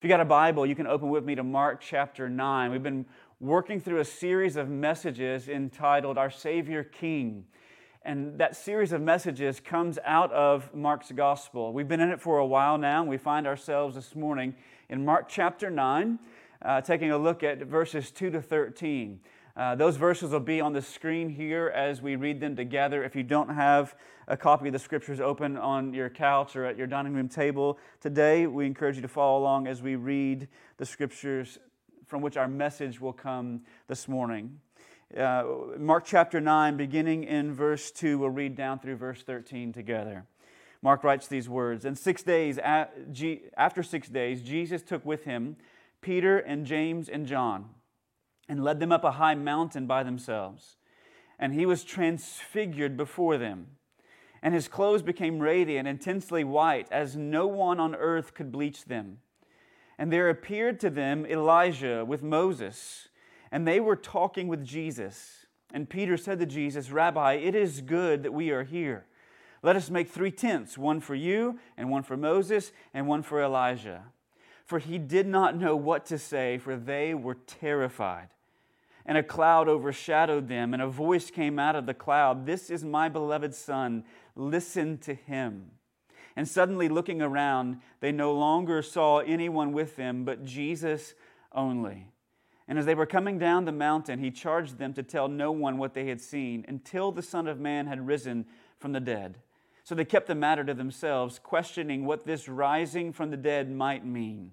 If you got a Bible, you can open with me to Mark chapter 9. We've been working through a series of messages entitled Our Savior King. And that series of messages comes out of Mark's gospel. We've been in it for a while now, and we find ourselves this morning in Mark chapter 9, uh, taking a look at verses 2 to 13. Uh, those verses will be on the screen here as we read them together. If you don't have a copy of the scriptures open on your couch or at your dining room table today, we encourage you to follow along as we read the scriptures from which our message will come this morning. Uh, Mark chapter 9, beginning in verse 2, we'll read down through verse 13 together. Mark writes these words And six days, after six days, Jesus took with him Peter and James and John and led them up a high mountain by themselves. And he was transfigured before them. And his clothes became radiant, intensely white, as no one on earth could bleach them. And there appeared to them Elijah with Moses, and they were talking with Jesus. And Peter said to Jesus, Rabbi, it is good that we are here. Let us make three tents one for you, and one for Moses, and one for Elijah. For he did not know what to say, for they were terrified and a cloud overshadowed them, and a voice came out of the cloud This is my beloved Son, listen to him. And suddenly, looking around, they no longer saw anyone with them but Jesus only. And as they were coming down the mountain, he charged them to tell no one what they had seen until the Son of Man had risen from the dead. So they kept the matter to themselves, questioning what this rising from the dead might mean.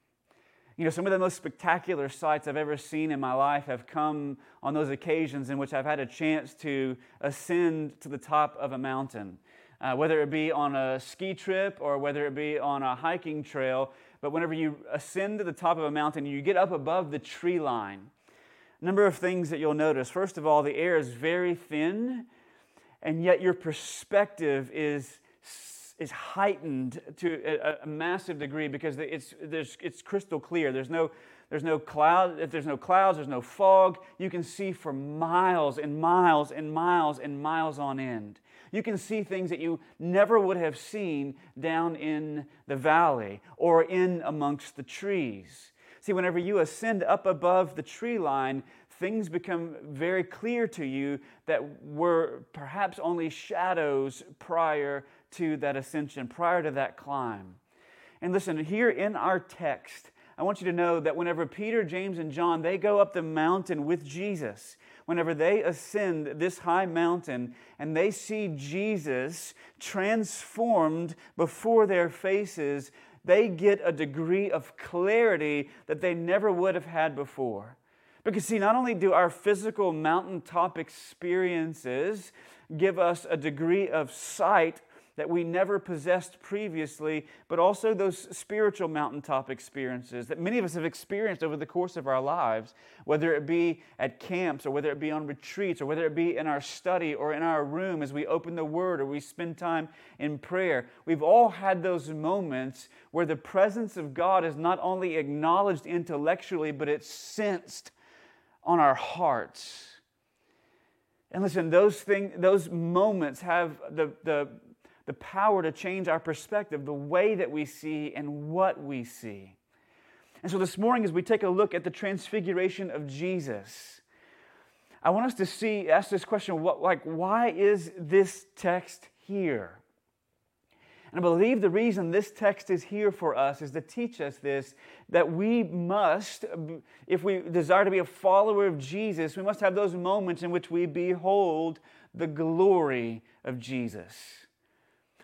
You know, some of the most spectacular sights I've ever seen in my life have come on those occasions in which I've had a chance to ascend to the top of a mountain, uh, whether it be on a ski trip or whether it be on a hiking trail. But whenever you ascend to the top of a mountain, you get up above the tree line. A number of things that you'll notice. First of all, the air is very thin, and yet your perspective is is heightened to a, a massive degree because it's, it's crystal clear. There's no, there's no cloud. If there's no clouds, there's no fog. You can see for miles and miles and miles and miles on end. You can see things that you never would have seen down in the valley or in amongst the trees. See, whenever you ascend up above the tree line, things become very clear to you that were perhaps only shadows prior to that ascension, prior to that climb. And listen, here in our text, I want you to know that whenever Peter, James, and John, they go up the mountain with Jesus, whenever they ascend this high mountain and they see Jesus transformed before their faces, they get a degree of clarity that they never would have had before. Because, see, not only do our physical mountaintop experiences give us a degree of sight that we never possessed previously, but also those spiritual mountaintop experiences that many of us have experienced over the course of our lives, whether it be at camps or whether it be on retreats or whether it be in our study or in our room as we open the Word or we spend time in prayer. We've all had those moments where the presence of God is not only acknowledged intellectually, but it's sensed on our hearts. And listen, those things, those moments have the, the, the power to change our perspective, the way that we see and what we see. And so this morning, as we take a look at the transfiguration of Jesus, I want us to see, ask this question, what, like, why is this text here? And I believe the reason this text is here for us is to teach us this that we must, if we desire to be a follower of Jesus, we must have those moments in which we behold the glory of Jesus.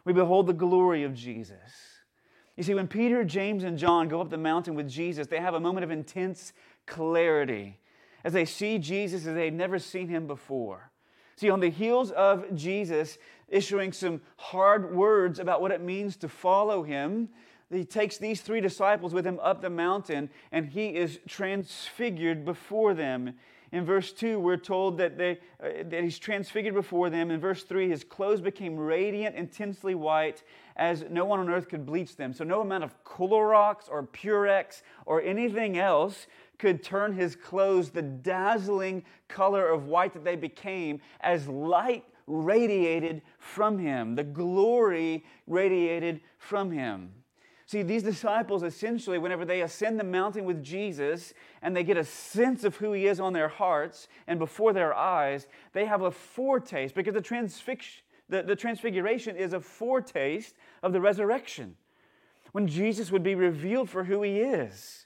We behold the glory of Jesus. You see, when Peter, James, and John go up the mountain with Jesus, they have a moment of intense clarity as they see Jesus as they'd never seen him before. See, on the heels of Jesus issuing some hard words about what it means to follow him, he takes these three disciples with him up the mountain and he is transfigured before them. In verse 2, we're told that, they, uh, that he's transfigured before them. In verse 3, his clothes became radiant, intensely white, as no one on earth could bleach them. So, no amount of Clorox or Purex or anything else could turn his clothes the dazzling color of white that they became as light radiated from him, the glory radiated from him. See, these disciples essentially, whenever they ascend the mountain with Jesus and they get a sense of who he is on their hearts and before their eyes, they have a foretaste because the, transfix- the, the transfiguration is a foretaste of the resurrection when Jesus would be revealed for who he is.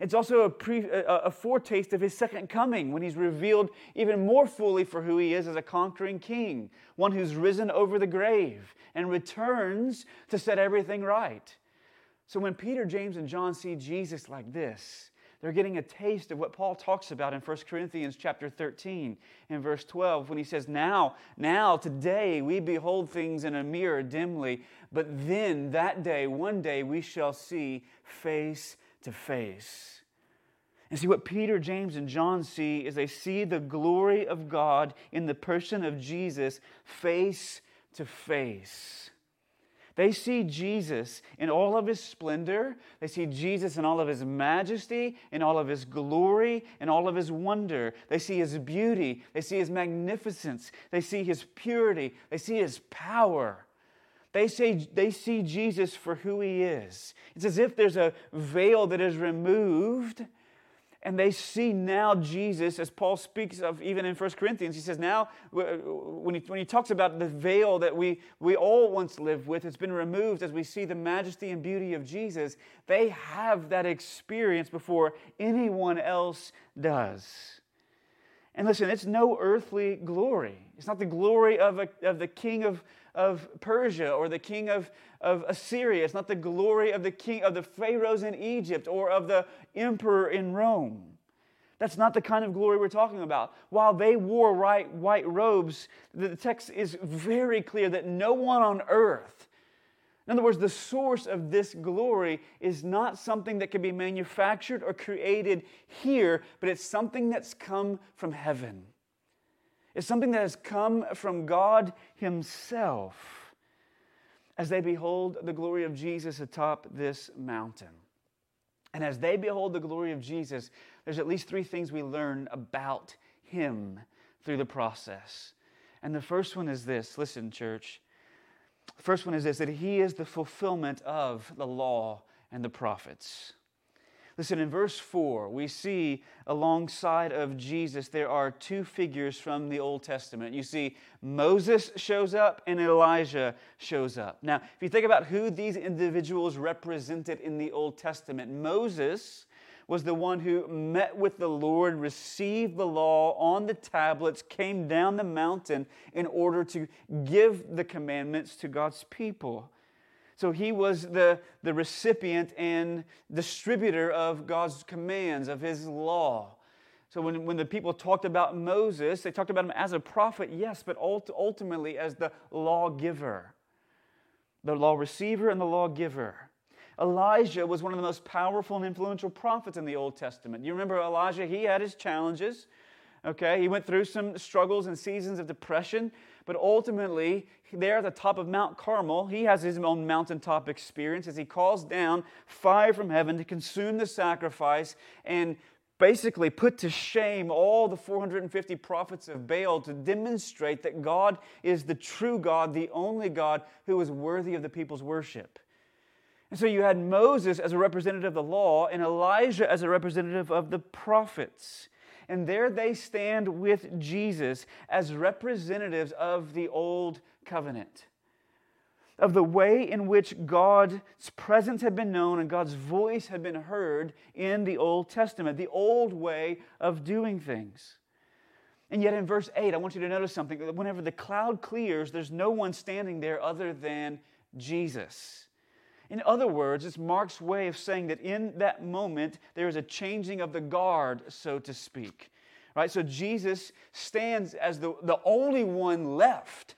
It's also a, pre, a, a, foretaste of his second coming when he's revealed even more fully for who he is as a conquering king, one who's risen over the grave and returns to set everything right. So when Peter, James, and John see Jesus like this, they're getting a taste of what Paul talks about in 1 Corinthians chapter 13 and verse 12 when he says, Now, now, today we behold things in a mirror dimly, but then that day, one day, we shall see face to face. And see what Peter, James, and John see is they see the glory of God in the person of Jesus face to face. They see Jesus in all of his splendor. They see Jesus in all of his majesty, in all of his glory, in all of his wonder. They see his beauty. They see his magnificence. They see his purity. They see his power. They, say, they see Jesus for who he is. It's as if there's a veil that is removed, and they see now Jesus, as Paul speaks of even in 1 Corinthians. He says, Now, when he, when he talks about the veil that we, we all once lived with, it's been removed as we see the majesty and beauty of Jesus. They have that experience before anyone else does. And listen, it's no earthly glory. It's not the glory of, a, of the king of, of Persia or the king of, of Assyria. It's not the glory of the king of the pharaohs in Egypt or of the emperor in Rome. That's not the kind of glory we're talking about. While they wore white, white robes, the text is very clear that no one on earth, in other words, the source of this glory is not something that can be manufactured or created here, but it's something that's come from heaven It's something that has come from God Himself as they behold the glory of Jesus atop this mountain. And as they behold the glory of Jesus, there's at least three things we learn about Him through the process. And the first one is this listen, church. The first one is this that He is the fulfillment of the law and the prophets. Listen, in verse 4, we see alongside of Jesus, there are two figures from the Old Testament. You see, Moses shows up and Elijah shows up. Now, if you think about who these individuals represented in the Old Testament, Moses was the one who met with the Lord, received the law on the tablets, came down the mountain in order to give the commandments to God's people. So he was the, the recipient and distributor of God's commands, of his law. So when, when the people talked about Moses, they talked about him as a prophet, yes, but ultimately as the lawgiver, the law receiver and the lawgiver. Elijah was one of the most powerful and influential prophets in the Old Testament. You remember Elijah? He had his challenges. Okay, he went through some struggles and seasons of depression, but ultimately, there at the top of Mount Carmel, he has his own mountaintop experience as he calls down fire from heaven to consume the sacrifice and basically put to shame all the 450 prophets of Baal to demonstrate that God is the true God, the only God who is worthy of the people's worship. And so you had Moses as a representative of the law and Elijah as a representative of the prophets. And there they stand with Jesus as representatives of the old covenant, of the way in which God's presence had been known and God's voice had been heard in the Old Testament, the old way of doing things. And yet in verse 8, I want you to notice something. Whenever the cloud clears, there's no one standing there other than Jesus. In other words, it's Mark's way of saying that in that moment, there is a changing of the guard, so to speak. Right? So Jesus stands as the, the only one left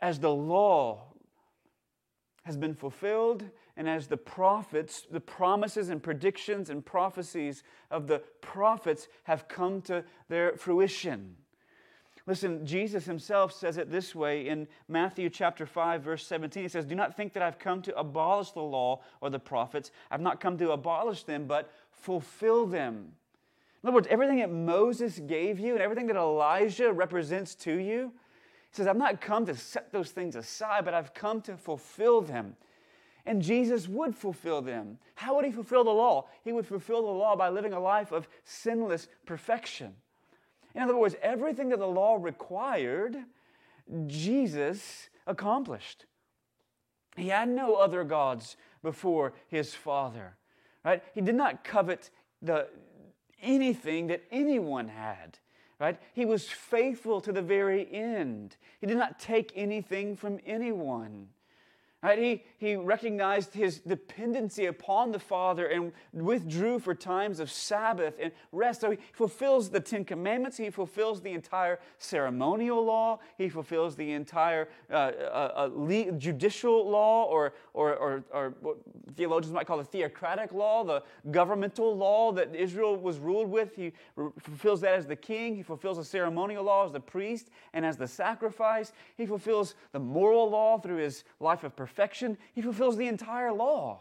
as the law has been fulfilled and as the prophets, the promises and predictions and prophecies of the prophets have come to their fruition. Listen, Jesus himself says it this way in Matthew chapter 5 verse 17. He says, "Do not think that I've come to abolish the law or the prophets. I've not come to abolish them, but fulfill them." In other words, everything that Moses gave you and everything that Elijah represents to you, he says, I've not come to set those things aside, but I've come to fulfill them. And Jesus would fulfill them. How would he fulfill the law? He would fulfill the law by living a life of sinless perfection. In other words, everything that the law required, Jesus accomplished. He had no other gods before his Father. Right? He did not covet the, anything that anyone had. Right? He was faithful to the very end. He did not take anything from anyone. Right? He, he recognized his dependency upon the Father and withdrew for times of Sabbath and rest. So he fulfills the Ten Commandments. He fulfills the entire ceremonial law. He fulfills the entire uh, uh, uh, judicial law, or, or, or, or what theologians might call the theocratic law, the governmental law that Israel was ruled with. He fulfills that as the king. He fulfills the ceremonial law as the priest and as the sacrifice. He fulfills the moral law through his life of perfection perfection, he fulfills the entire law.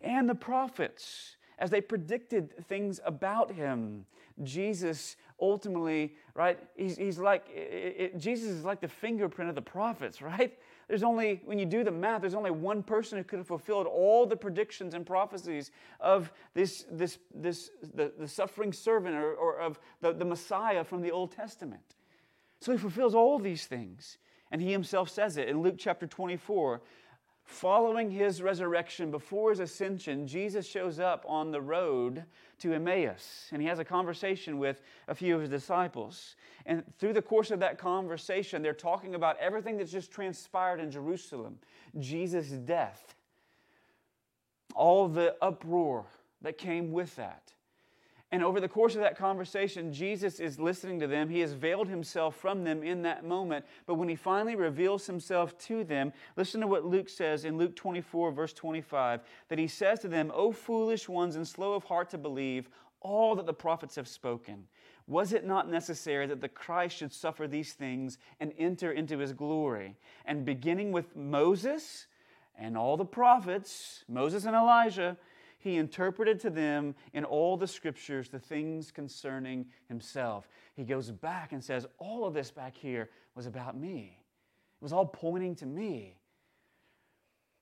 And the prophets, as they predicted things about him, Jesus ultimately, right? He's, he's like, it, it, Jesus is like the fingerprint of the prophets, right? There's only, when you do the math, there's only one person who could have fulfilled all the predictions and prophecies of this, this, this the, the suffering servant or, or of the, the Messiah from the Old Testament. So he fulfills all these things. And he himself says it in Luke chapter 24. Following his resurrection, before his ascension, Jesus shows up on the road to Emmaus and he has a conversation with a few of his disciples. And through the course of that conversation, they're talking about everything that's just transpired in Jerusalem Jesus' death, all the uproar that came with that. And over the course of that conversation, Jesus is listening to them. He has veiled himself from them in that moment. But when he finally reveals himself to them, listen to what Luke says in Luke 24, verse 25 that he says to them, O foolish ones and slow of heart to believe all that the prophets have spoken. Was it not necessary that the Christ should suffer these things and enter into his glory? And beginning with Moses and all the prophets, Moses and Elijah, he interpreted to them in all the scriptures the things concerning himself. He goes back and says, All of this back here was about me. It was all pointing to me.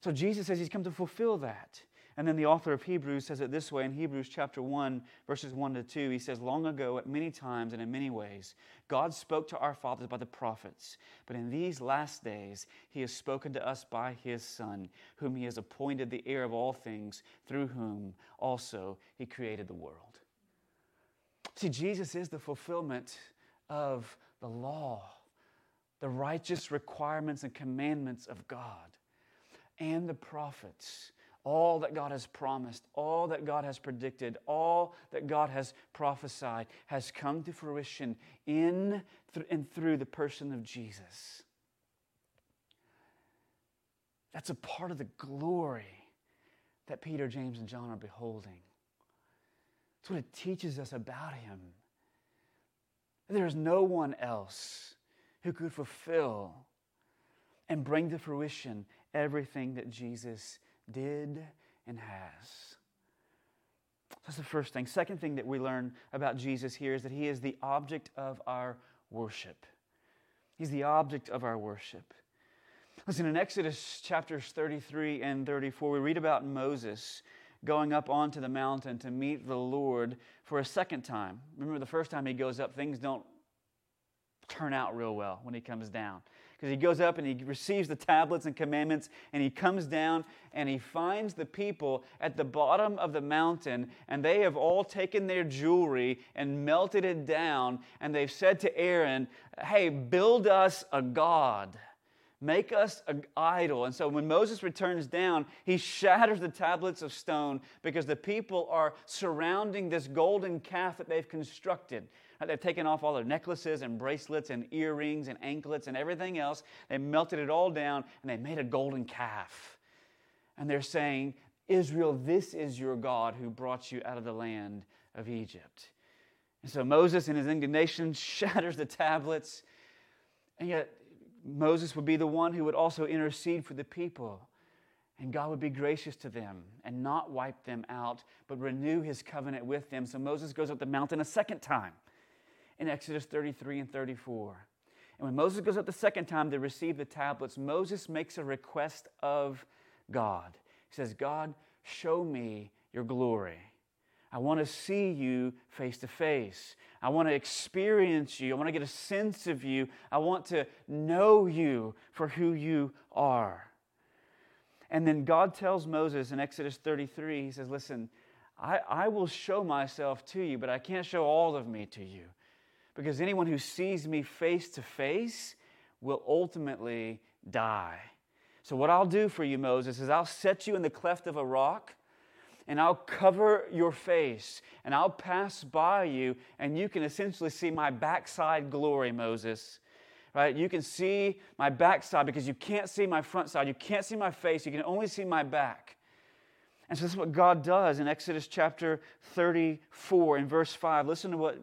So Jesus says he's come to fulfill that. And then the author of Hebrews says it this way in Hebrews chapter 1, verses 1 to 2. He says, Long ago, at many times and in many ways, God spoke to our fathers by the prophets. But in these last days, He has spoken to us by His Son, whom He has appointed the heir of all things, through whom also He created the world. See, Jesus is the fulfillment of the law, the righteous requirements and commandments of God, and the prophets all that God has promised, all that God has predicted, all that God has prophesied has come to fruition in and through the person of Jesus. That's a part of the glory that Peter, James, and John are beholding. That's what it teaches us about him. There is no one else who could fulfill and bring to fruition everything that Jesus did, and has. That's the first thing. Second thing that we learn about Jesus here is that he is the object of our worship. He's the object of our worship. Listen, in Exodus chapters 33 and 34, we read about Moses going up onto the mountain to meet the Lord for a second time. Remember, the first time he goes up, things don't turn out real well when he comes down because he goes up and he receives the tablets and commandments and he comes down and he finds the people at the bottom of the mountain and they have all taken their jewelry and melted it down and they've said to Aaron, Hey, build us a God. Make us an idol. And so when Moses returns down, he shatters the tablets of stone because the people are surrounding this golden calf that they've constructed. Uh, they've taken off all their necklaces and bracelets and earrings and anklets and everything else. They melted it all down and they made a golden calf. And they're saying, Israel, this is your God who brought you out of the land of Egypt. And so Moses, in his indignation, shatters the tablets. And yet, Moses would be the one who would also intercede for the people. And God would be gracious to them and not wipe them out, but renew his covenant with them. So Moses goes up the mountain a second time in Exodus 33 and 34. And when Moses goes up the second time to receive the tablets, Moses makes a request of God. He says, God, show me your glory. I want to see you face to face. I want to experience you. I want to get a sense of you. I want to know you for who you are. And then God tells Moses in Exodus 33, He says, Listen, I, I will show myself to you, but I can't show all of me to you. Because anyone who sees me face to face will ultimately die. So, what I'll do for you, Moses, is I'll set you in the cleft of a rock and I'll cover your face and I'll pass by you, and you can essentially see my backside glory, Moses. Right? You can see my backside because you can't see my front side. You can't see my face. You can only see my back. And so this is what God does in Exodus chapter 34 in verse 5. Listen to what,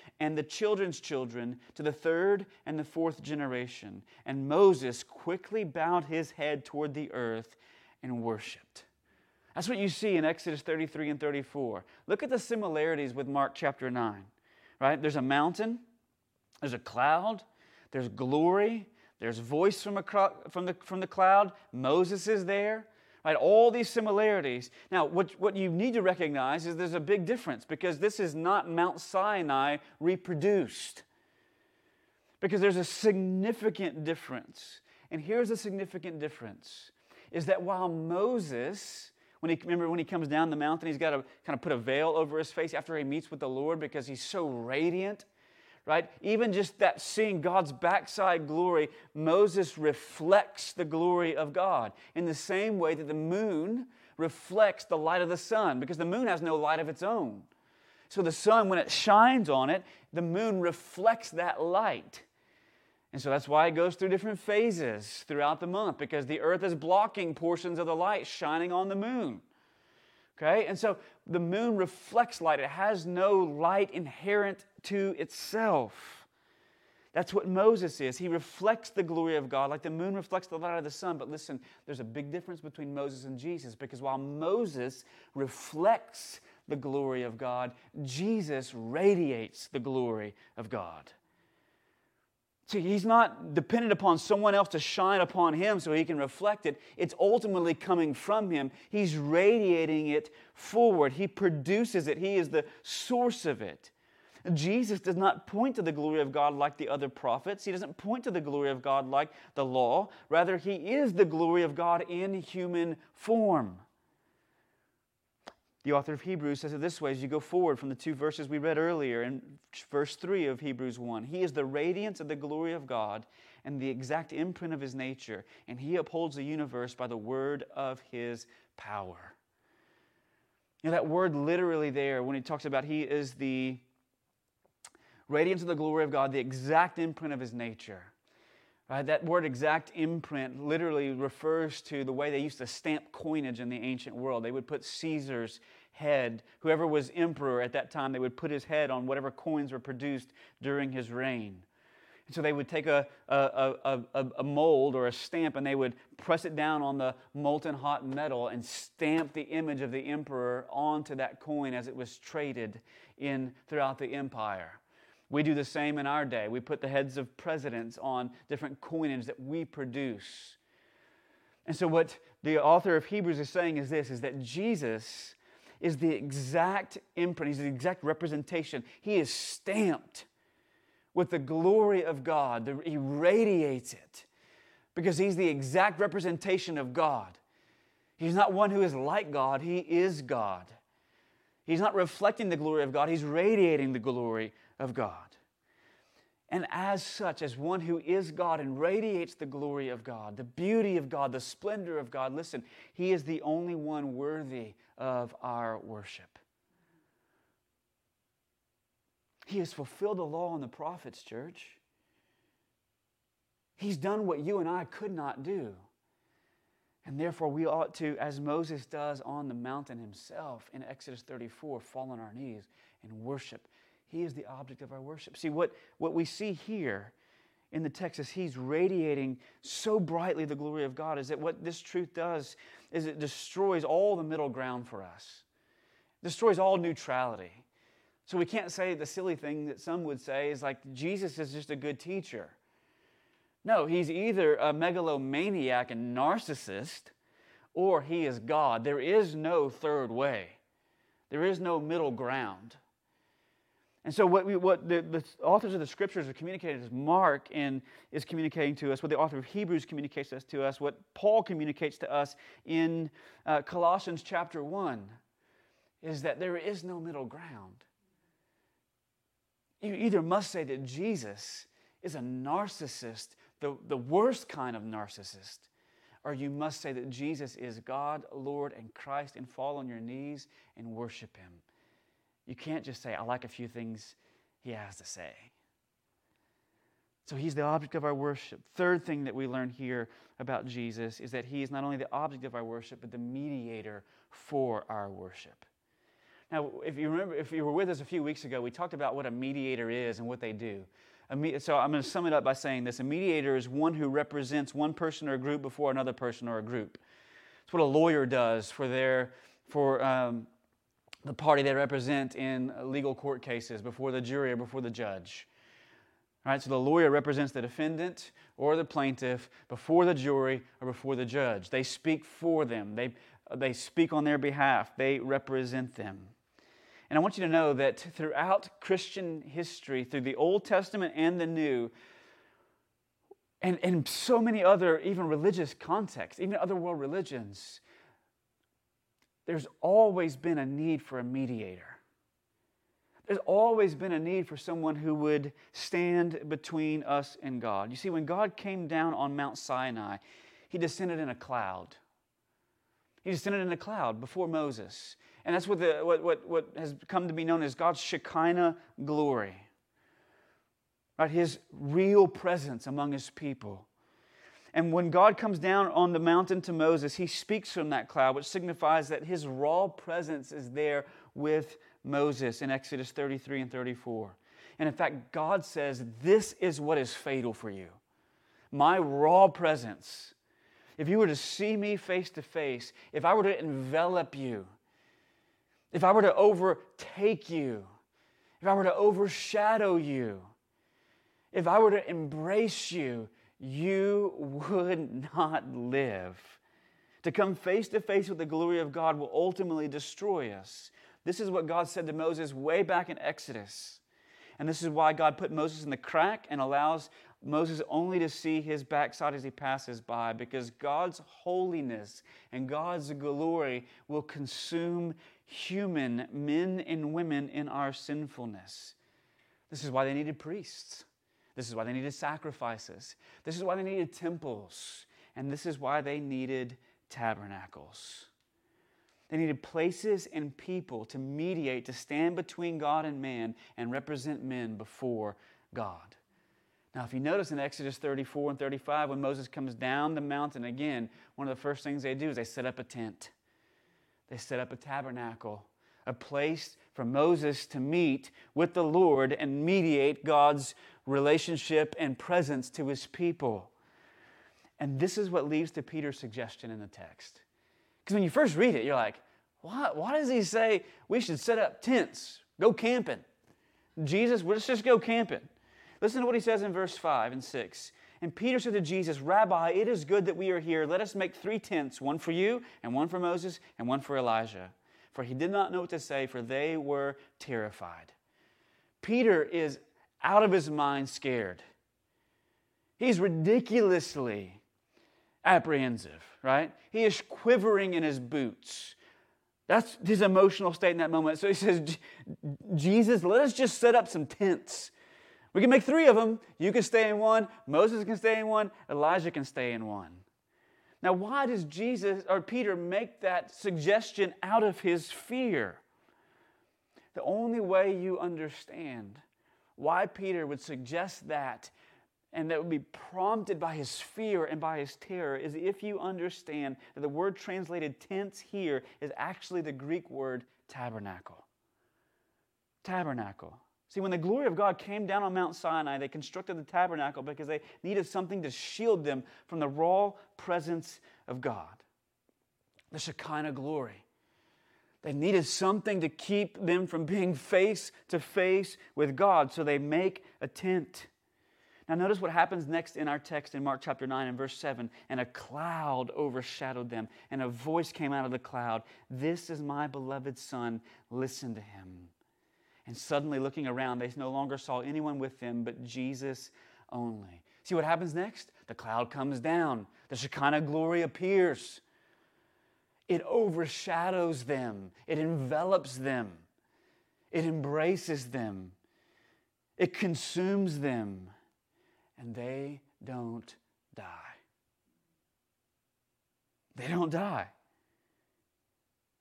and the children's children to the third and the fourth generation. And Moses quickly bowed his head toward the earth and worshiped. That's what you see in Exodus 33 and 34. Look at the similarities with Mark chapter 9, right? There's a mountain, there's a cloud, there's glory, there's voice from, a, from, the, from the cloud, Moses is there, right? All these similarities. Now, what, what you need to recognize is there's a big difference because this is not Mount Sinai reproduced. Because there's a significant difference. And here's a significant difference is that while Moses when he, remember when he comes down the mountain, he's got to kind of put a veil over his face after he meets with the Lord because he's so radiant, right? Even just that seeing God's backside glory, Moses reflects the glory of God in the same way that the moon reflects the light of the sun because the moon has no light of its own. So the sun, when it shines on it, the moon reflects that light. And so that's why it goes through different phases throughout the month because the earth is blocking portions of the light shining on the moon. Okay? And so the moon reflects light, it has no light inherent to itself. That's what Moses is. He reflects the glory of God like the moon reflects the light of the sun. But listen, there's a big difference between Moses and Jesus because while Moses reflects the glory of God, Jesus radiates the glory of God. See, he's not dependent upon someone else to shine upon him so he can reflect it. It's ultimately coming from him. He's radiating it forward. He produces it, he is the source of it. Jesus does not point to the glory of God like the other prophets. He doesn't point to the glory of God like the law. Rather, he is the glory of God in human form. The author of Hebrews says it this way as you go forward from the two verses we read earlier in verse 3 of Hebrews 1. He is the radiance of the glory of God and the exact imprint of his nature, and he upholds the universe by the word of his power. You know, that word literally there, when he talks about he is the radiance of the glory of God, the exact imprint of his nature. Right? That word exact imprint literally refers to the way they used to stamp coinage in the ancient world. They would put Caesar's head, whoever was emperor at that time, they would put his head on whatever coins were produced during his reign. And so they would take a, a, a, a, mold or a stamp and they would press it down on the molten hot metal and stamp the image of the emperor onto that coin as it was traded in throughout the empire. We do the same in our day. We put the heads of presidents on different coinage that we produce. And so what the author of Hebrews is saying is this is that Jesus is the exact imprint, he's the exact representation. He is stamped with the glory of God. He radiates it because he's the exact representation of God. He's not one who is like God, he is God. He's not reflecting the glory of God, he's radiating the glory of God. And as such, as one who is God and radiates the glory of God, the beauty of God, the splendor of God, listen, he is the only one worthy of our worship. He has fulfilled the law and the prophets, church. He's done what you and I could not do. And therefore, we ought to, as Moses does on the mountain himself in Exodus 34, fall on our knees and worship. He is the object of our worship. See, what, what we see here in the text is he's radiating so brightly the glory of God, is that what this truth does is it destroys all the middle ground for us, destroys all neutrality. So we can't say the silly thing that some would say is like Jesus is just a good teacher. No, he's either a megalomaniac and narcissist or he is God. There is no third way, there is no middle ground. And so, what, we, what the, the, authors of the scriptures are communicating, is Mark in, is communicating to us, what the author of Hebrews communicates to us, what Paul communicates to us in uh, Colossians chapter 1, is that there is no middle ground. You either must say that Jesus is a narcissist the, the worst kind of narcissist, or you must say that Jesus is God, Lord, and Christ, and fall on your knees and worship Him. You can't just say, I like a few things He has to say. So He's the object of our worship. Third thing that we learn here about Jesus is that He is not only the object of our worship, but the mediator for our worship. Now, if you remember, if you were with us a few weeks ago, we talked about what a mediator is and what they do. So I'm going to sum it up by saying this a mediator is one who represents one person or a group before another person or a group. It's what a lawyer does for, their, for um, the party they represent in legal court cases before the jury or before the judge. All right, so the lawyer represents the defendant or the plaintiff before the jury or before the judge. They speak for them, they, they speak on their behalf, they represent them. And I want you to know that throughout Christian history, through the Old Testament and the New, and, and so many other, even religious contexts, even other world religions, there's always been a need for a mediator. There's always been a need for someone who would stand between us and God. You see, when God came down on Mount Sinai, he descended in a cloud. He descended in a cloud before Moses. And that's what, the, what, what, what has come to be known as God's Shekinah glory. Right? His real presence among his people. And when God comes down on the mountain to Moses, he speaks from that cloud, which signifies that his raw presence is there with Moses in Exodus 33 and 34. And in fact, God says, This is what is fatal for you. My raw presence. If you were to see me face to face, if I were to envelop you, if I were to overtake you, if I were to overshadow you, if I were to embrace you, you would not live. To come face to face with the glory of God will ultimately destroy us. This is what God said to Moses way back in Exodus. And this is why God put Moses in the crack and allows Moses only to see his backside as he passes by, because God's holiness and God's glory will consume human men and women in our sinfulness. This is why they needed priests. This is why they needed sacrifices. This is why they needed temples. And this is why they needed tabernacles. They needed places and people to mediate, to stand between God and man and represent men before God. Now, if you notice in Exodus 34 and 35, when Moses comes down the mountain again, one of the first things they do is they set up a tent. They set up a tabernacle, a place for Moses to meet with the Lord and mediate God's relationship and presence to his people. And this is what leads to Peter's suggestion in the text. Because when you first read it, you're like, what? Why does he say we should set up tents, go camping? Jesus, let's just go camping. Listen to what he says in verse 5 and 6. And Peter said to Jesus, Rabbi, it is good that we are here. Let us make three tents, one for you, and one for Moses, and one for Elijah. For he did not know what to say, for they were terrified. Peter is out of his mind scared. He's ridiculously apprehensive, right? He is quivering in his boots. That's his emotional state in that moment. So he says, Jesus, let us just set up some tents. We can make three of them. You can stay in one, Moses can stay in one, Elijah can stay in one. Now, why does Jesus or Peter make that suggestion out of his fear? The only way you understand why Peter would suggest that and that would be prompted by his fear and by his terror is if you understand that the word translated tents here is actually the Greek word tabernacle. Tabernacle. See, when the glory of God came down on Mount Sinai, they constructed the tabernacle because they needed something to shield them from the raw presence of God. The Shekinah glory. They needed something to keep them from being face to face with God, so they make a tent. Now, notice what happens next in our text in Mark chapter 9 and verse 7. And a cloud overshadowed them, and a voice came out of the cloud This is my beloved Son, listen to him. And suddenly, looking around, they no longer saw anyone with them but Jesus only. See what happens next? The cloud comes down, the Shekinah glory appears. It overshadows them, it envelops them, it embraces them, it consumes them, and they don't die. They don't die.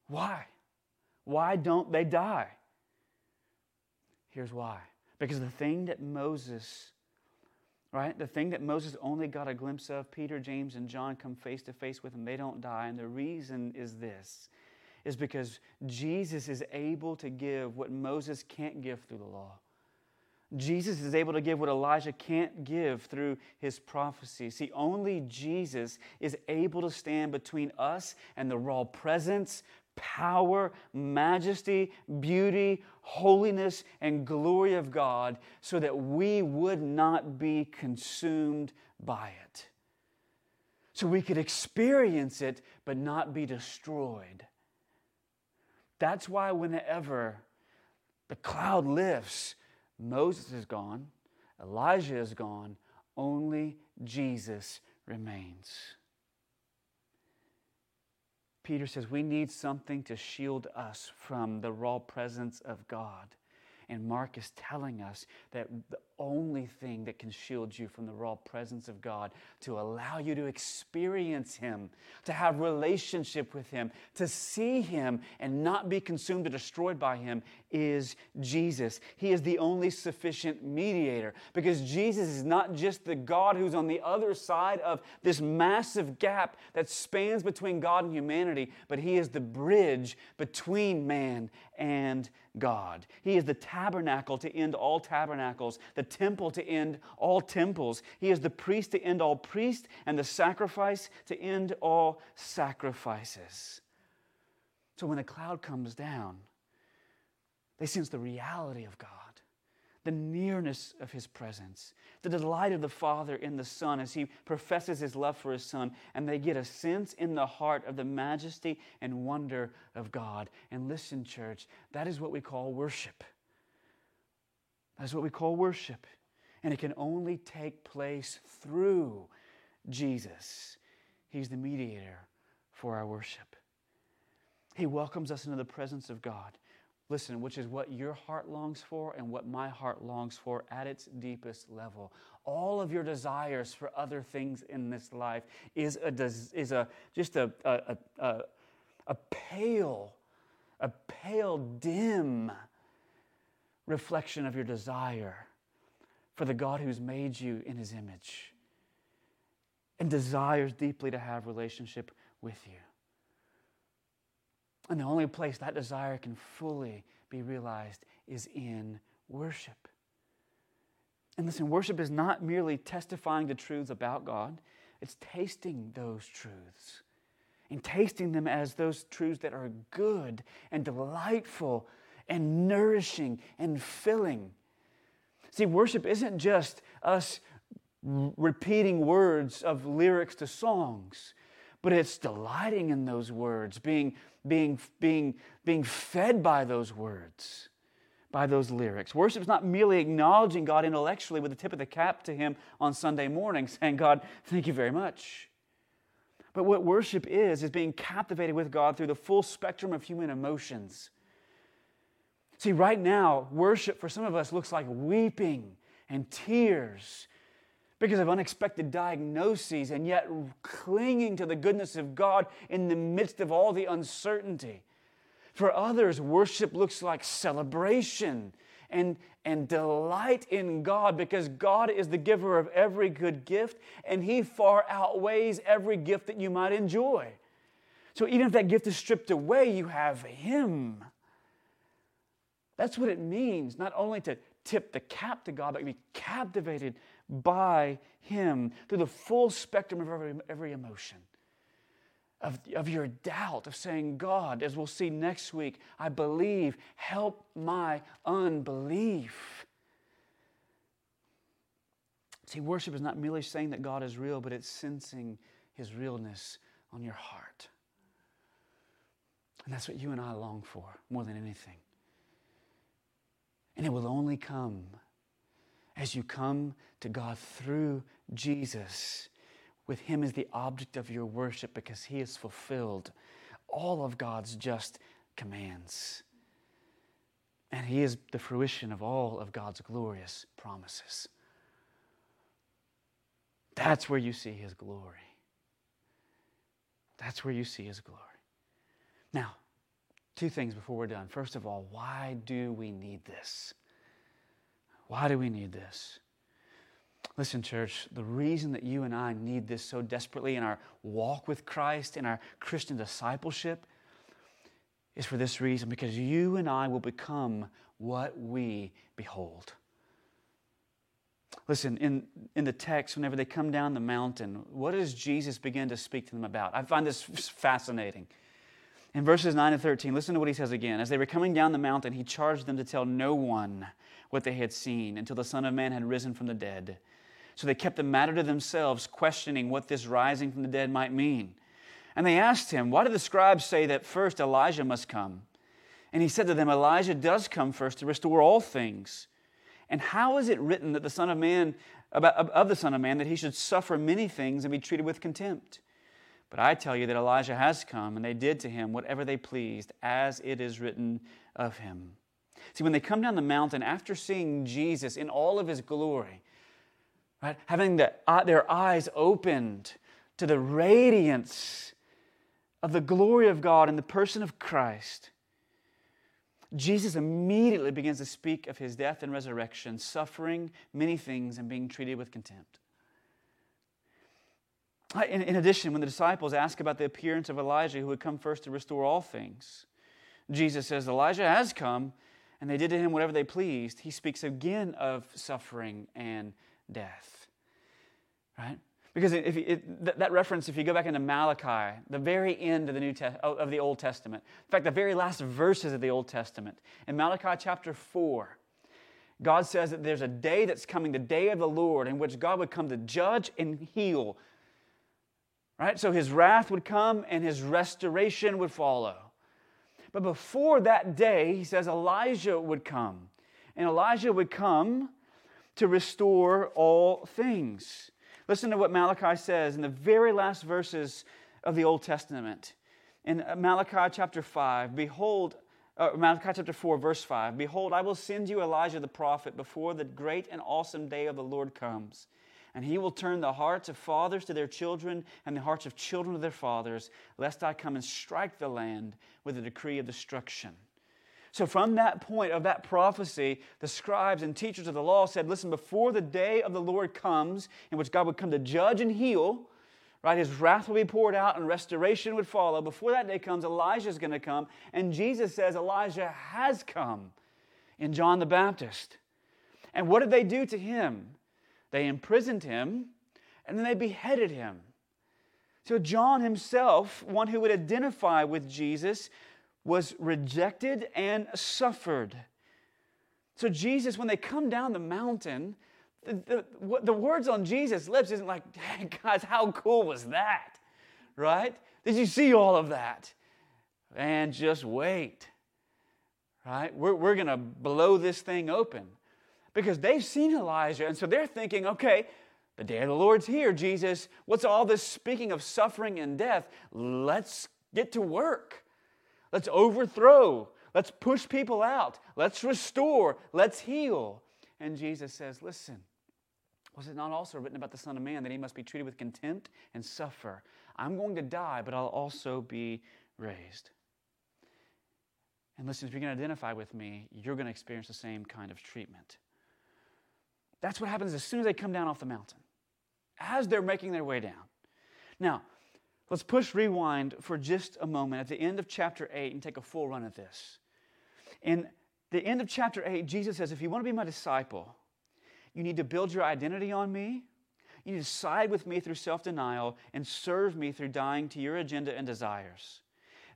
Why? Why don't they die? Here's why. Because the thing that Moses, right, the thing that Moses only got a glimpse of, Peter, James, and John come face to face with and they don't die. And the reason is this is because Jesus is able to give what Moses can't give through the law. Jesus is able to give what Elijah can't give through his prophecy. See, only Jesus is able to stand between us and the raw presence, power, majesty, beauty, holiness, and glory of God so that we would not be consumed by it. So we could experience it but not be destroyed. That's why, whenever the cloud lifts, Moses is gone, Elijah is gone, only Jesus remains. Peter says we need something to shield us from the raw presence of God. And Mark is telling us that only thing that can shield you from the raw presence of God, to allow you to experience Him, to have relationship with Him, to see Him and not be consumed or destroyed by Him, is Jesus. He is the only sufficient mediator because Jesus is not just the God who's on the other side of this massive gap that spans between God and humanity, but He is the bridge between man and God. He is the tabernacle to end all tabernacles, the temple to end all temples. He is the priest to end all priests, and the sacrifice to end all sacrifices. So when the cloud comes down, they sense the reality of God, the nearness of His presence, the delight of the Father in the Son as He professes His love for His Son, and they get a sense in the heart of the majesty and wonder of God. And listen, church, that is what we call worship. That's what we call worship. And it can only take place through Jesus. He's the mediator for our worship. He welcomes us into the presence of God. Listen, which is what your heart longs for and what my heart longs for at its deepest level. All of your desires for other things in this life is a, is a just a, a, a, a pale, a pale, dim reflection of your desire for the God who's made you in his image and desires deeply to have relationship with you. And the only place that desire can fully be realized is in worship. And listen, worship is not merely testifying the truths about God, it's tasting those truths and tasting them as those truths that are good and delightful and nourishing and filling. See, worship isn't just us repeating words of lyrics to songs, but it's delighting in those words, being, being, being, being fed by those words, by those lyrics. Worship is not merely acknowledging God intellectually with the tip of the cap to Him on Sunday morning, saying, God, thank you very much. But what worship is, is being captivated with God through the full spectrum of human emotions. See, right now, worship for some of us looks like weeping and tears because of unexpected diagnoses and yet clinging to the goodness of God in the midst of all the uncertainty. For others, worship looks like celebration and, and delight in God because God is the giver of every good gift and He far outweighs every gift that you might enjoy. So even if that gift is stripped away, you have Him. That's what it means, not only to tip the cap to God, but to be captivated by Him through the full spectrum of every, every emotion. Of, of your doubt, of saying, God, as we'll see next week, I believe, help my unbelief. See, worship is not merely saying that God is real, but it's sensing His realness on your heart. And that's what you and I long for more than anything. And it will only come as you come to God through Jesus, with Him as the object of your worship because He has fulfilled all of God's just commands. And He is the fruition of all of God's glorious promises. That's where you see His glory. That's where you see His glory. Now, two things before we're done. First of all, why do we need this? Why do we need this? Listen, church, the reason that you and I need this so desperately in our walk with Christ, in our Christian discipleship, is for this reason because you and I will become what we behold. Listen, in, in the text, whenever they come down the mountain, what does Jesus begin to speak to them about? I find this fascinating. In verses 9 and 13, listen to what he says again. As they were coming down the mountain, he charged them to tell no one what they had seen until the Son of Man had risen from the dead. So they kept the matter to themselves, questioning what this rising from the dead might mean. And they asked him, Why did the scribes say that first Elijah must come? And he said to them, Elijah does come first to restore all things. And how is it written that the Son of Man, about, of the Son of Man, that he should suffer many things and be treated with contempt? But I tell you that Elijah has come, and they did to him whatever they pleased, as it is written of him. See, when they come down the mountain after seeing Jesus in all of his glory, right, having the, uh, their eyes opened to the radiance of the glory of God in the person of Christ, Jesus immediately begins to speak of his death and resurrection, suffering many things and being treated with contempt. Uh, in, in, addition, when the disciples ask about the appearance of Elijah who would come first to restore all things, Jesus says, Elijah has come, and they did to him whatever they pleased. He speaks again of suffering and death. Right? Because if it, that reference, if you go back into Malachi, the very end of the New Te- of the Old Testament, in fact, the very last verses of the Old Testament, in Malachi chapter four, God says that there's a day that's coming, the day of the Lord, in which God would come to judge and heal Right? So his wrath would come and his restoration would follow. But before that day, he says Elijah would come. And Elijah would come to restore all things. Listen to what Malachi says in the very last verses of the Old Testament. In Malachi chapter 5, behold, uh, Malachi chapter 4, verse 5 Behold, I will send you Elijah the prophet before the great and awesome day of the Lord comes and he will turn the hearts of fathers to their children and the hearts of children to their fathers, lest I come and strike the land with a decree of destruction. So, from that point of that prophecy, the scribes and teachers of the law said, Listen, before the day of the Lord comes, in which God would come to judge and heal, right, his wrath will be poured out and restoration would follow. Before that day comes, Elijah is going to come. And Jesus says Elijah has come in John the Baptist. And what did they do to him? They imprisoned him and then they beheaded him. So, John himself, one who would identify with Jesus, was rejected and suffered. So, Jesus, when they come down the mountain, the, the, the, words on Jesus' lips isn't like, hey, guys, how cool was that? Right? Did you see all of that? And just wait. Right? We're, we're going to blow this thing open because they've seen Elijah. And so they're thinking, okay, The day of the Lord's here, Jesus. What's all this speaking of suffering and death? Let's get to work. Let's overthrow. Let's push people out. Let's restore. Let's heal. And Jesus says, Listen, was it not also written about the Son of Man that he must be treated with contempt and suffer? I'm going to die, but I'll also be raised. And listen, if you're going to identify with me, you're going to experience the same kind of treatment. That's what happens as soon as they come down off the mountain, as they're making their way down. Now, let's push rewind for just a moment at the end of chapter 8 and take a full run at this. In the end of chapter 8, Jesus says, If you want to be my disciple, you need to build your identity on me. You need to side with me through self denial and serve me through dying to your agenda and desires.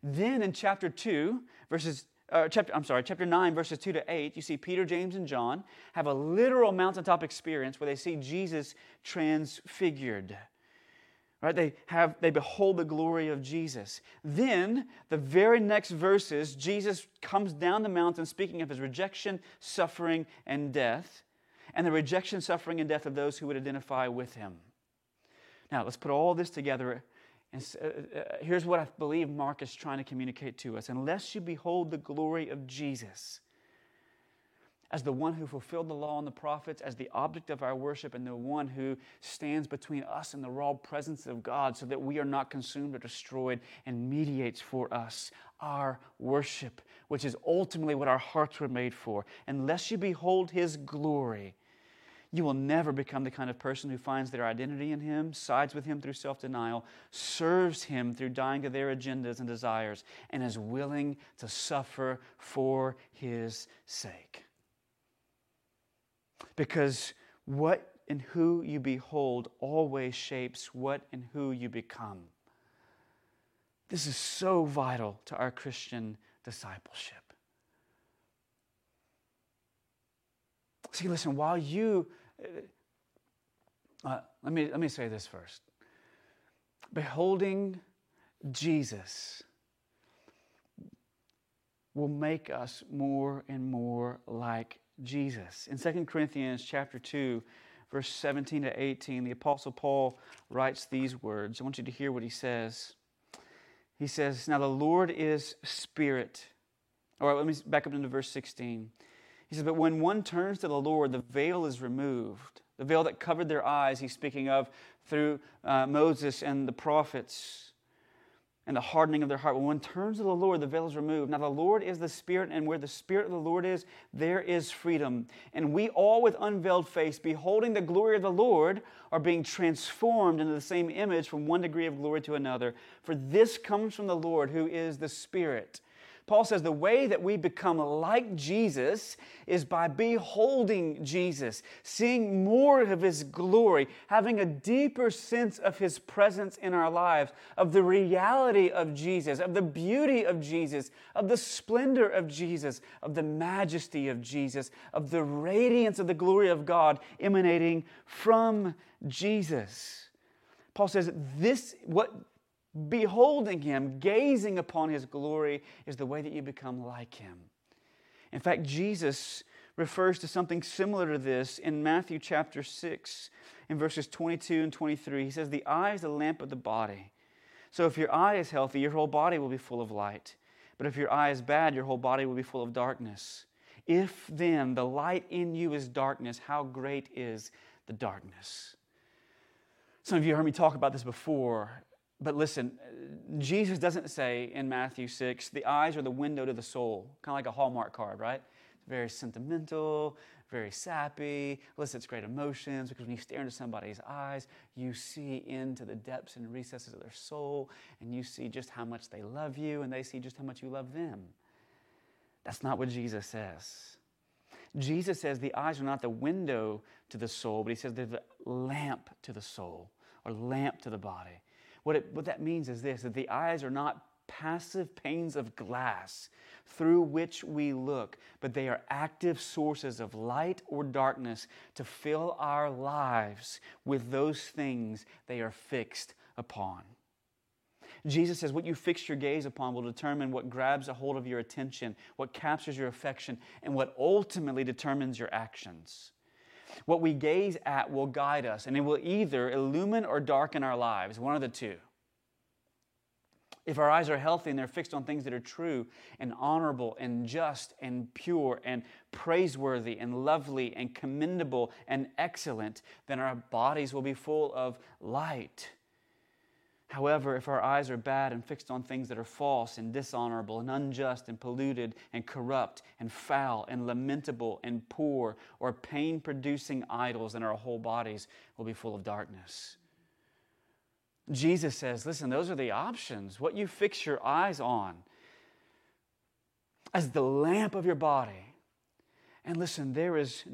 Then in chapter 2, verses uh, chapter, I'm sorry, chapter 9, verses 2 to 8, you see Peter, James, and John have a literal mountaintop experience where they see Jesus transfigured. Right? They have they behold the glory of Jesus. Then the very next verses, Jesus comes down the mountain speaking of his rejection, suffering, and death, and the rejection, suffering, and death of those who would identify with him. Now, let's put all this together and uh, uh, here's what I believe Mark is trying to communicate to us. Unless you behold the glory of Jesus as the one who fulfilled the law and the prophets, as the object of our worship, and the one who stands between us and the raw presence of God so that we are not consumed or destroyed and mediates for us our worship, which is ultimately what our hearts were made for. Unless you behold his glory, you will never become the kind of person who finds their identity in Him, sides with Him through self denial, serves Him through dying to their agendas and desires, and is willing to suffer for His sake. Because what and who you behold always shapes what and who you become. This is so vital to our Christian discipleship. See, listen, while you uh, let, me, let me say this first. Beholding Jesus will make us more and more like Jesus. In 2 Corinthians chapter 2, verse 17 to 18, the Apostle Paul writes these words. I want you to hear what he says. He says, Now the Lord is spirit. All right, let me back up into verse 16. He says, But when one turns to the Lord, the veil is removed. The veil that covered their eyes, he's speaking of through uh, Moses and the prophets and the hardening of their heart. When one turns to the Lord, the veil is removed. Now, the Lord is the Spirit, and where the Spirit of the Lord is, there is freedom. And we all, with unveiled face, beholding the glory of the Lord, are being transformed into the same image from one degree of glory to another. For this comes from the Lord, who is the Spirit. Paul says the way that we become like Jesus is by beholding Jesus, seeing more of his glory, having a deeper sense of his presence in our lives, of the reality of Jesus, of the beauty of Jesus, of the splendor of Jesus, of the majesty of Jesus, of the radiance of the glory of God emanating from Jesus. Paul says this what beholding him, gazing upon his glory, is the way that you become like him. In fact, Jesus refers to something similar to this in Matthew chapter 6, in verses 22 and 23. He says, The eye is the lamp of the body. So if your eye is healthy, your whole body will be full of light. But if your eye is bad, your whole body will be full of darkness. If then the light in you is darkness, how great is the darkness? Some of you heard me talk about this before. But listen, Jesus doesn't say in Matthew 6, the eyes are the window to the soul, kind of like a Hallmark card, right? It's very sentimental, very sappy, elicits great emotions because when you stare into somebody's eyes, you see into the depths and recesses of their soul and you see just how much they love you and they see just how much you love them. That's not what Jesus says. Jesus says the eyes are not the window to the soul, but he says they're the lamp to the soul or lamp to the body. What, it, what that means is this that the eyes are not passive panes of glass through which we look, but they are active sources of light or darkness to fill our lives with those things they are fixed upon. Jesus says, What you fix your gaze upon will determine what grabs a hold of your attention, what captures your affection, and what ultimately determines your actions. What we gaze at will guide us, and it will either illumine or darken our lives, one of the two. If our eyes are healthy and they're fixed on things that are true and honorable and just and pure and praiseworthy and lovely and commendable and excellent, then our bodies will be full of light. However, if our eyes are bad and fixed on things that are false and dishonorable and unjust and polluted and corrupt and foul and lamentable and poor or pain producing idols, then our whole bodies will be full of darkness. Jesus says, listen, those are the options. What you fix your eyes on as the lamp of your body. And listen, there is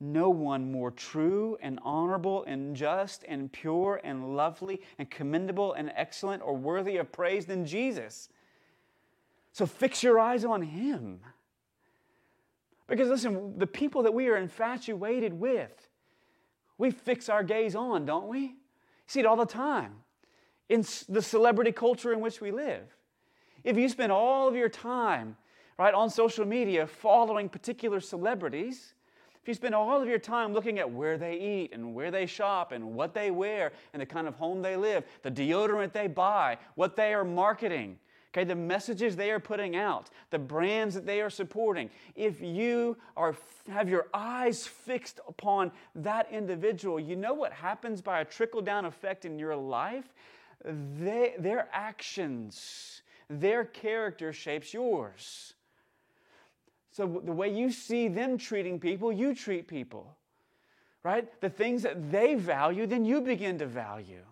no one more true and honorable and just and pure and lovely and commendable and excellent or worthy of praise than Jesus. So fix your eyes on Him. Because listen, the people that we are infatuated with, we fix our gaze on, don't we? see it all the time in the celebrity culture in which we live. If you spend all of your time, right, on social media following particular celebrities, you spend all of your time looking at where they eat and where they shop and what they wear and the kind of home they live, the deodorant they buy, what they are marketing, okay, the messages they are putting out, the brands that they are supporting, if you are have your eyes fixed upon that individual, you know what happens by a trickle down effect in your life? They, their actions, their character shapes yours. So the way you see them treating people, you treat people. Right? The things that they value, then you begin to value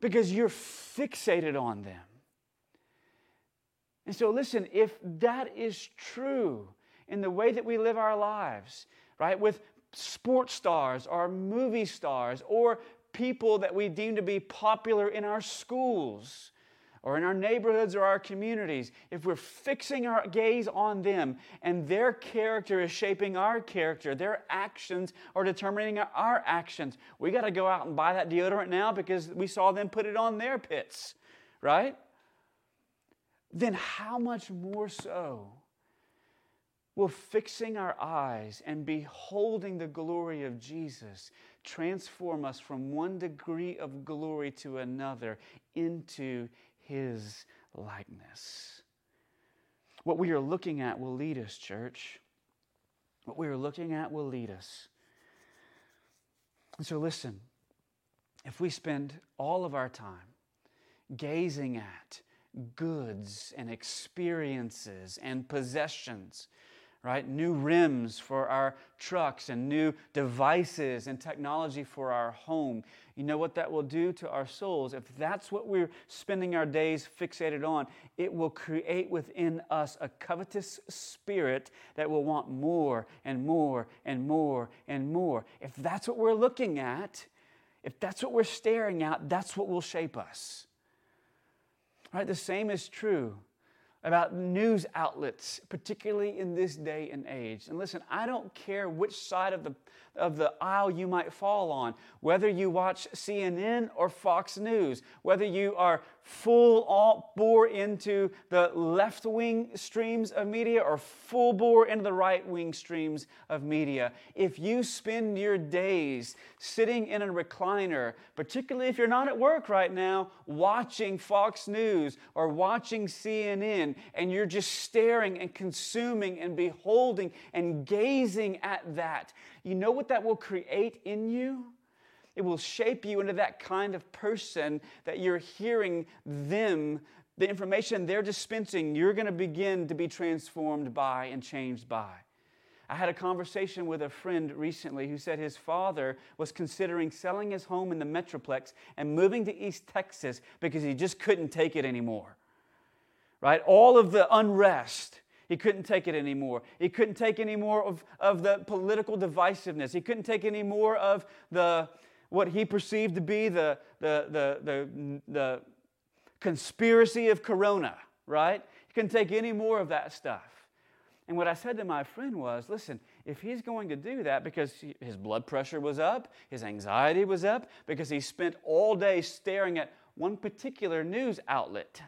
because you're fixated on them. And so, listen, if that is true in the way that we live our lives, right, with sports stars or movie stars or people that we deem to be popular in our schools or in our neighborhoods or our communities, if we're fixing our gaze on them and their character is shaping our character, their actions are determining our actions, we got to go out and buy that deodorant now because we saw them put it on their pits, right? Then how much more so will fixing our eyes and beholding the glory of Jesus transform us from one degree of glory to another into his likeness. What we are looking at will lead us, church. What we are looking at will lead us. And so, listen, if we spend all of our time gazing at goods and experiences and possessions right? New rims for our trucks and new devices and technology for our home. You know what that will do to our souls? If that's what we're spending our days fixated on, it will create within us a covetous spirit that will want more and more and more and more. If that's what we're looking at, if that's what we're staring at, that's what will shape us. Right? The same is true about news outlets, particularly in this day and age. And listen, I don't care which side of the, of the aisle you might fall on, whether you watch CNN or Fox News, whether you are full all bore into the left wing streams of media or full bore into the right wing streams of media. If you spend your days sitting in a recliner, particularly if you're not at work right now, watching Fox News or watching CNN, and you're just staring and consuming and beholding and gazing at that, you know what that will create in you? It will shape you into that kind of person that you're hearing them, the information they're dispensing, you're going to begin to be transformed by and changed by. I had a conversation with a friend recently who said his father was considering selling his home in the Metroplex and moving to East Texas because he just couldn't take it anymore. Right? All of the unrest. He couldn't take it anymore. He couldn't take any more of, of the political divisiveness. He couldn't take any more of the, what he perceived to be the, the, the, the, the conspiracy of Corona, right? He couldn't take any more of that stuff. And what I said to my friend was listen, if he's going to do that because his blood pressure was up, his anxiety was up, because he spent all day staring at one particular news outlet,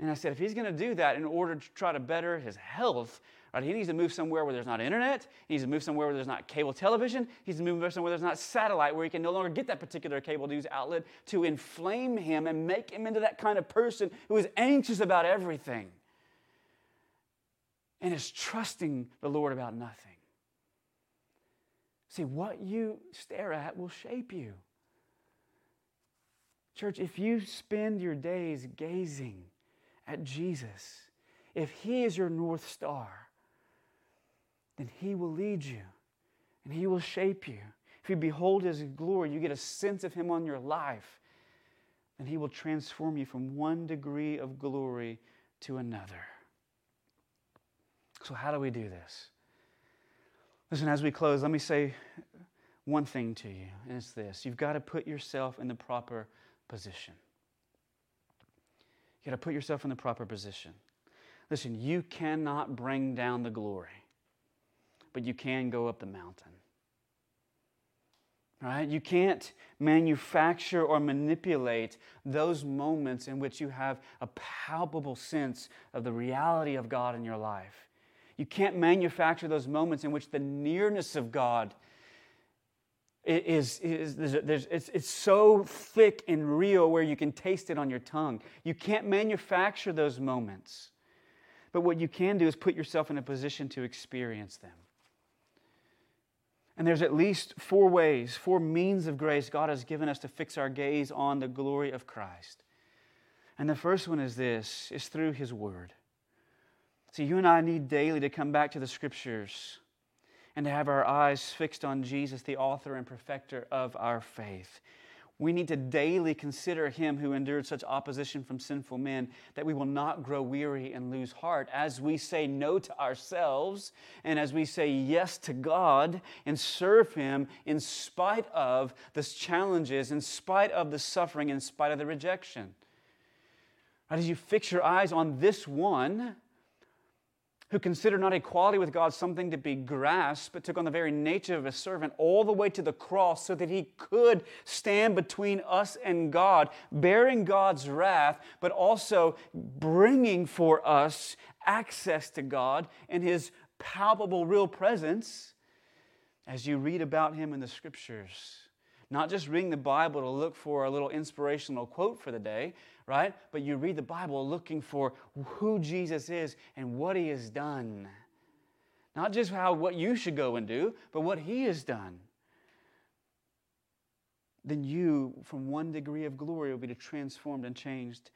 And I said, if he's going to do that in order to try to better his health, right, he needs to move somewhere where there's not internet. He needs to move somewhere where there's not cable television. He needs to move somewhere where there's not satellite, where he can no longer get that particular cable news outlet to inflame him and make him into that kind of person who is anxious about everything and is trusting the Lord about nothing. See, what you stare at will shape you. Church, if you spend your days gazing at Jesus, if He is your North Star, then He will lead you and He will shape you. If you behold His glory, you get a sense of Him on your life, then He will transform you from one degree of glory to another. So, how do we do this? Listen, as we close, let me say one thing to you, and it's this you've got to put yourself in the proper position. You got to put yourself in the proper position. Listen, you cannot bring down the glory, but you can go up the mountain. Right? You can't manufacture or manipulate those moments in which you have a palpable sense of the reality of God in your life. You can't manufacture those moments in which the nearness of God is, is there's, there's, it's, it's so thick and real where you can taste it on your tongue. You can't manufacture those moments. But what you can do is put yourself in a position to experience them. And there's at least four ways, four means of grace God has given us to fix our gaze on the glory of Christ. And the first one is this is through his word. See, you and I need daily to come back to the scriptures and to have our eyes fixed on Jesus, the author and perfecter of our faith. We need to daily consider him who endured such opposition from sinful men that we will not grow weary and lose heart as we say no to ourselves and as we say yes to God and serve him in spite of the challenges, in spite of the suffering, in spite of the rejection. As you fix your eyes on this one, who considered not equality with God something to be grasped, but took on the very nature of a servant all the way to the cross so that he could stand between us and God, bearing God's wrath, but also bringing for us access to God and his palpable, real presence as you read about him in the scriptures. Not just reading the Bible to look for a little inspirational quote for the day, right? But you read the Bible looking for who Jesus is and what he has done. Not just how what you should go and do, but what he has done. Then you, from one degree of glory, will be transformed and changed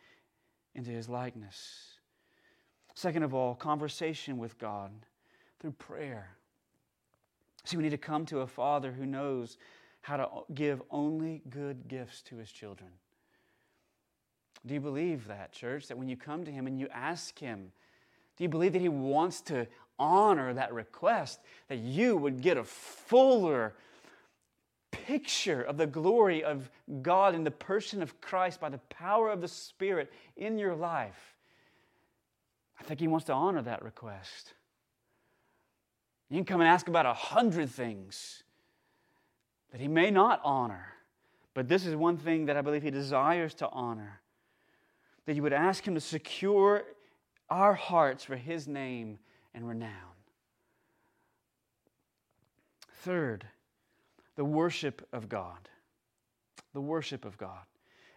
into his likeness. Second of all, conversation with God through prayer. See, we need to come to a Father who knows how to give only good gifts to his children. Do you believe that, church? That when you come to him and you ask him, do you believe that he wants to honor that request? That you would get a fuller picture of the glory of God in the person of Christ by the power of the Spirit in your life? I think he wants to honor that request. You can come and ask about a hundred things that he may not honor. But this is one thing that I believe he desires to honor that you would ask him to secure our hearts for his name and renown. Third, the worship of God. The worship of God.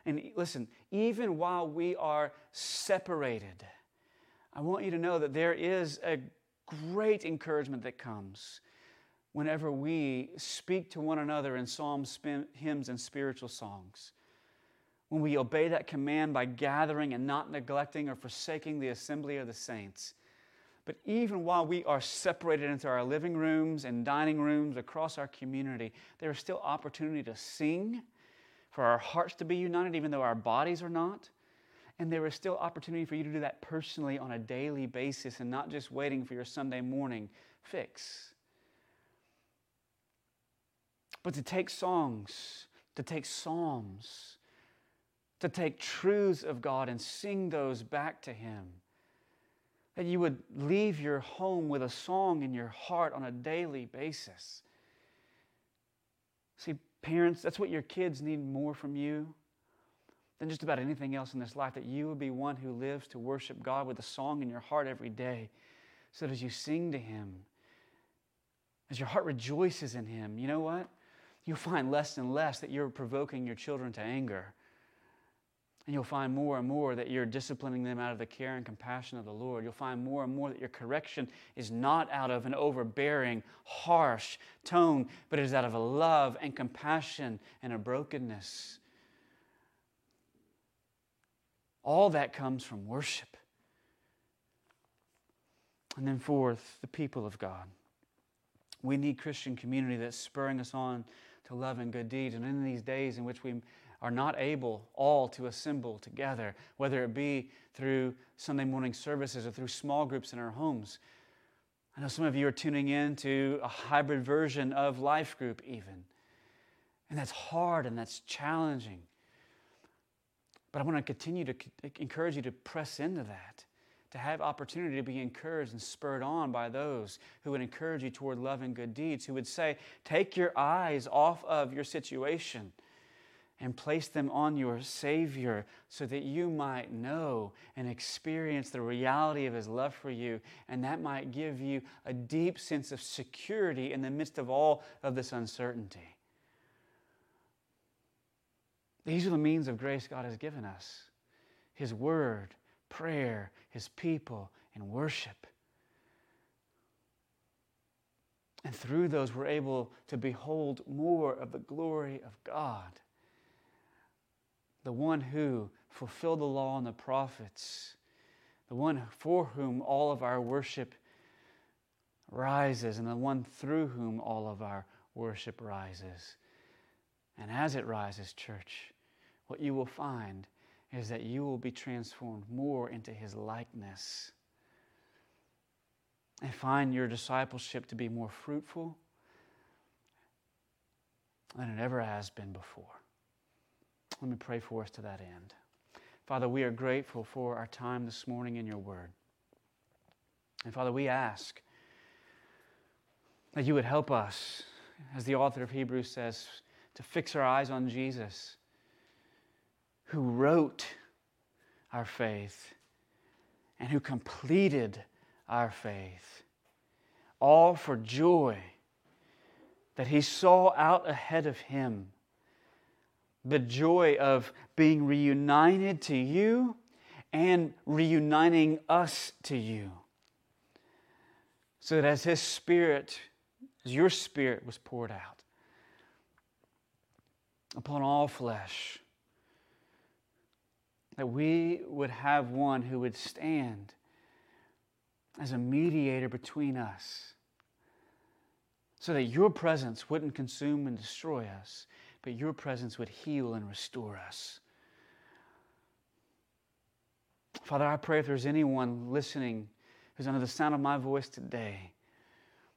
And listen, even while we are separated, I want you to know that there is a great encouragement that comes whenever we speak to one another in psalms, hymns, and spiritual songs. When we obey that command by gathering and not neglecting or forsaking the assembly of the saints. But even while we are separated into our living rooms and dining rooms across our community, there is still opportunity to sing, for our hearts to be united, even though our bodies are not. And there is still opportunity for you to do that personally on a daily basis and not just waiting for your Sunday morning fix but to take songs, to take psalms, to take truths of God and sing those back to Him. That you would leave your home with a song in your heart on a daily basis. See, parents, that's what your kids need more from you. than just about anything else in this life, that you would be one who lives to worship God with a song in your heart every day. So that as you sing to Him, as your heart rejoices in Him, you know what? You'll find less and less that you're provoking your children to anger. And you'll find more and more that you're disciplining them out of the care and compassion of the Lord. You'll find more and more that your correction is not out of an overbearing, harsh tone, but it is out of a love and compassion and a brokenness. All that comes from worship. And then, fourth, the people of God. We need Christian community that's spurring us on to love and good deeds. And in these days in which we are not able all to assemble together, whether it be through Sunday morning services or through small groups in our homes. I know some of you are tuning in to a hybrid version of Life Group, even. And that's hard and that's challenging. But I want to continue to encourage you to press into that, to have opportunity to be encouraged and spurred on by those who would encourage you toward love and good deeds, who would say, Take your eyes off of your situation and place them on your Savior so that you might know and experience the reality of His love for you. And that might give you a deep sense of security in the midst of all of this uncertainty. These are the means of grace God has given us His Word, prayer, His people, and worship. And through those, we're able to behold more of the glory of God the one who fulfilled the law and the prophets, the one for whom all of our worship rises, and the one through whom all of our worship rises. And as it rises, church, what you will find is that you will be transformed more into his likeness and find your discipleship to be more fruitful than it ever has been before. Let me pray for us to that end. Father, we are grateful for our time this morning in your word. And Father, we ask that you would help us, as the author of Hebrews says, to fix our eyes on Jesus, who wrote our faith and who completed our faith, all for joy that he saw out ahead of him the joy of being reunited to you and reuniting us to you. So that as His Spirit, as your Spirit was poured out upon all flesh, that we would have one who would stand as a mediator between us so that your presence wouldn't consume and destroy us, but your presence would heal and restore us. Father, I pray if there's anyone listening who's under the sound of my voice today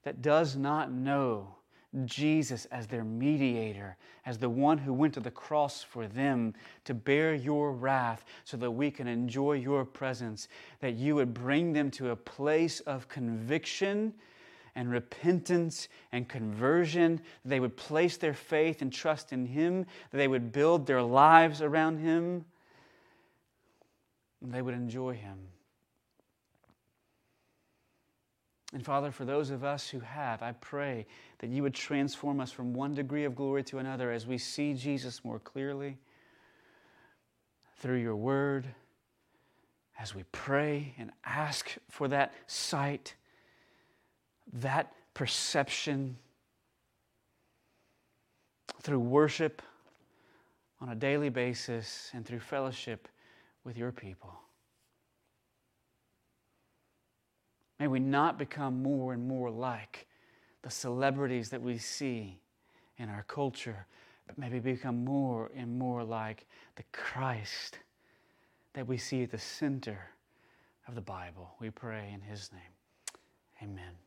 that does not know Jesus as their mediator, as the one who went to the cross for them to bear your wrath so that we can enjoy your presence, that you would bring them to a place of conviction and repentance and conversion, they would place their faith and trust in Him, they would build their lives around Him, they would enjoy Him. And Father, for those of us who have, I pray that you would transform us from one degree of glory to another as we see Jesus more clearly through your word, as we pray and ask for that sight that perception through worship on a daily basis and through fellowship with your people. May we not become more and more like the celebrities that we see in our culture, but maybe become more and more like the Christ that we see at the center of the Bible. We pray in His name.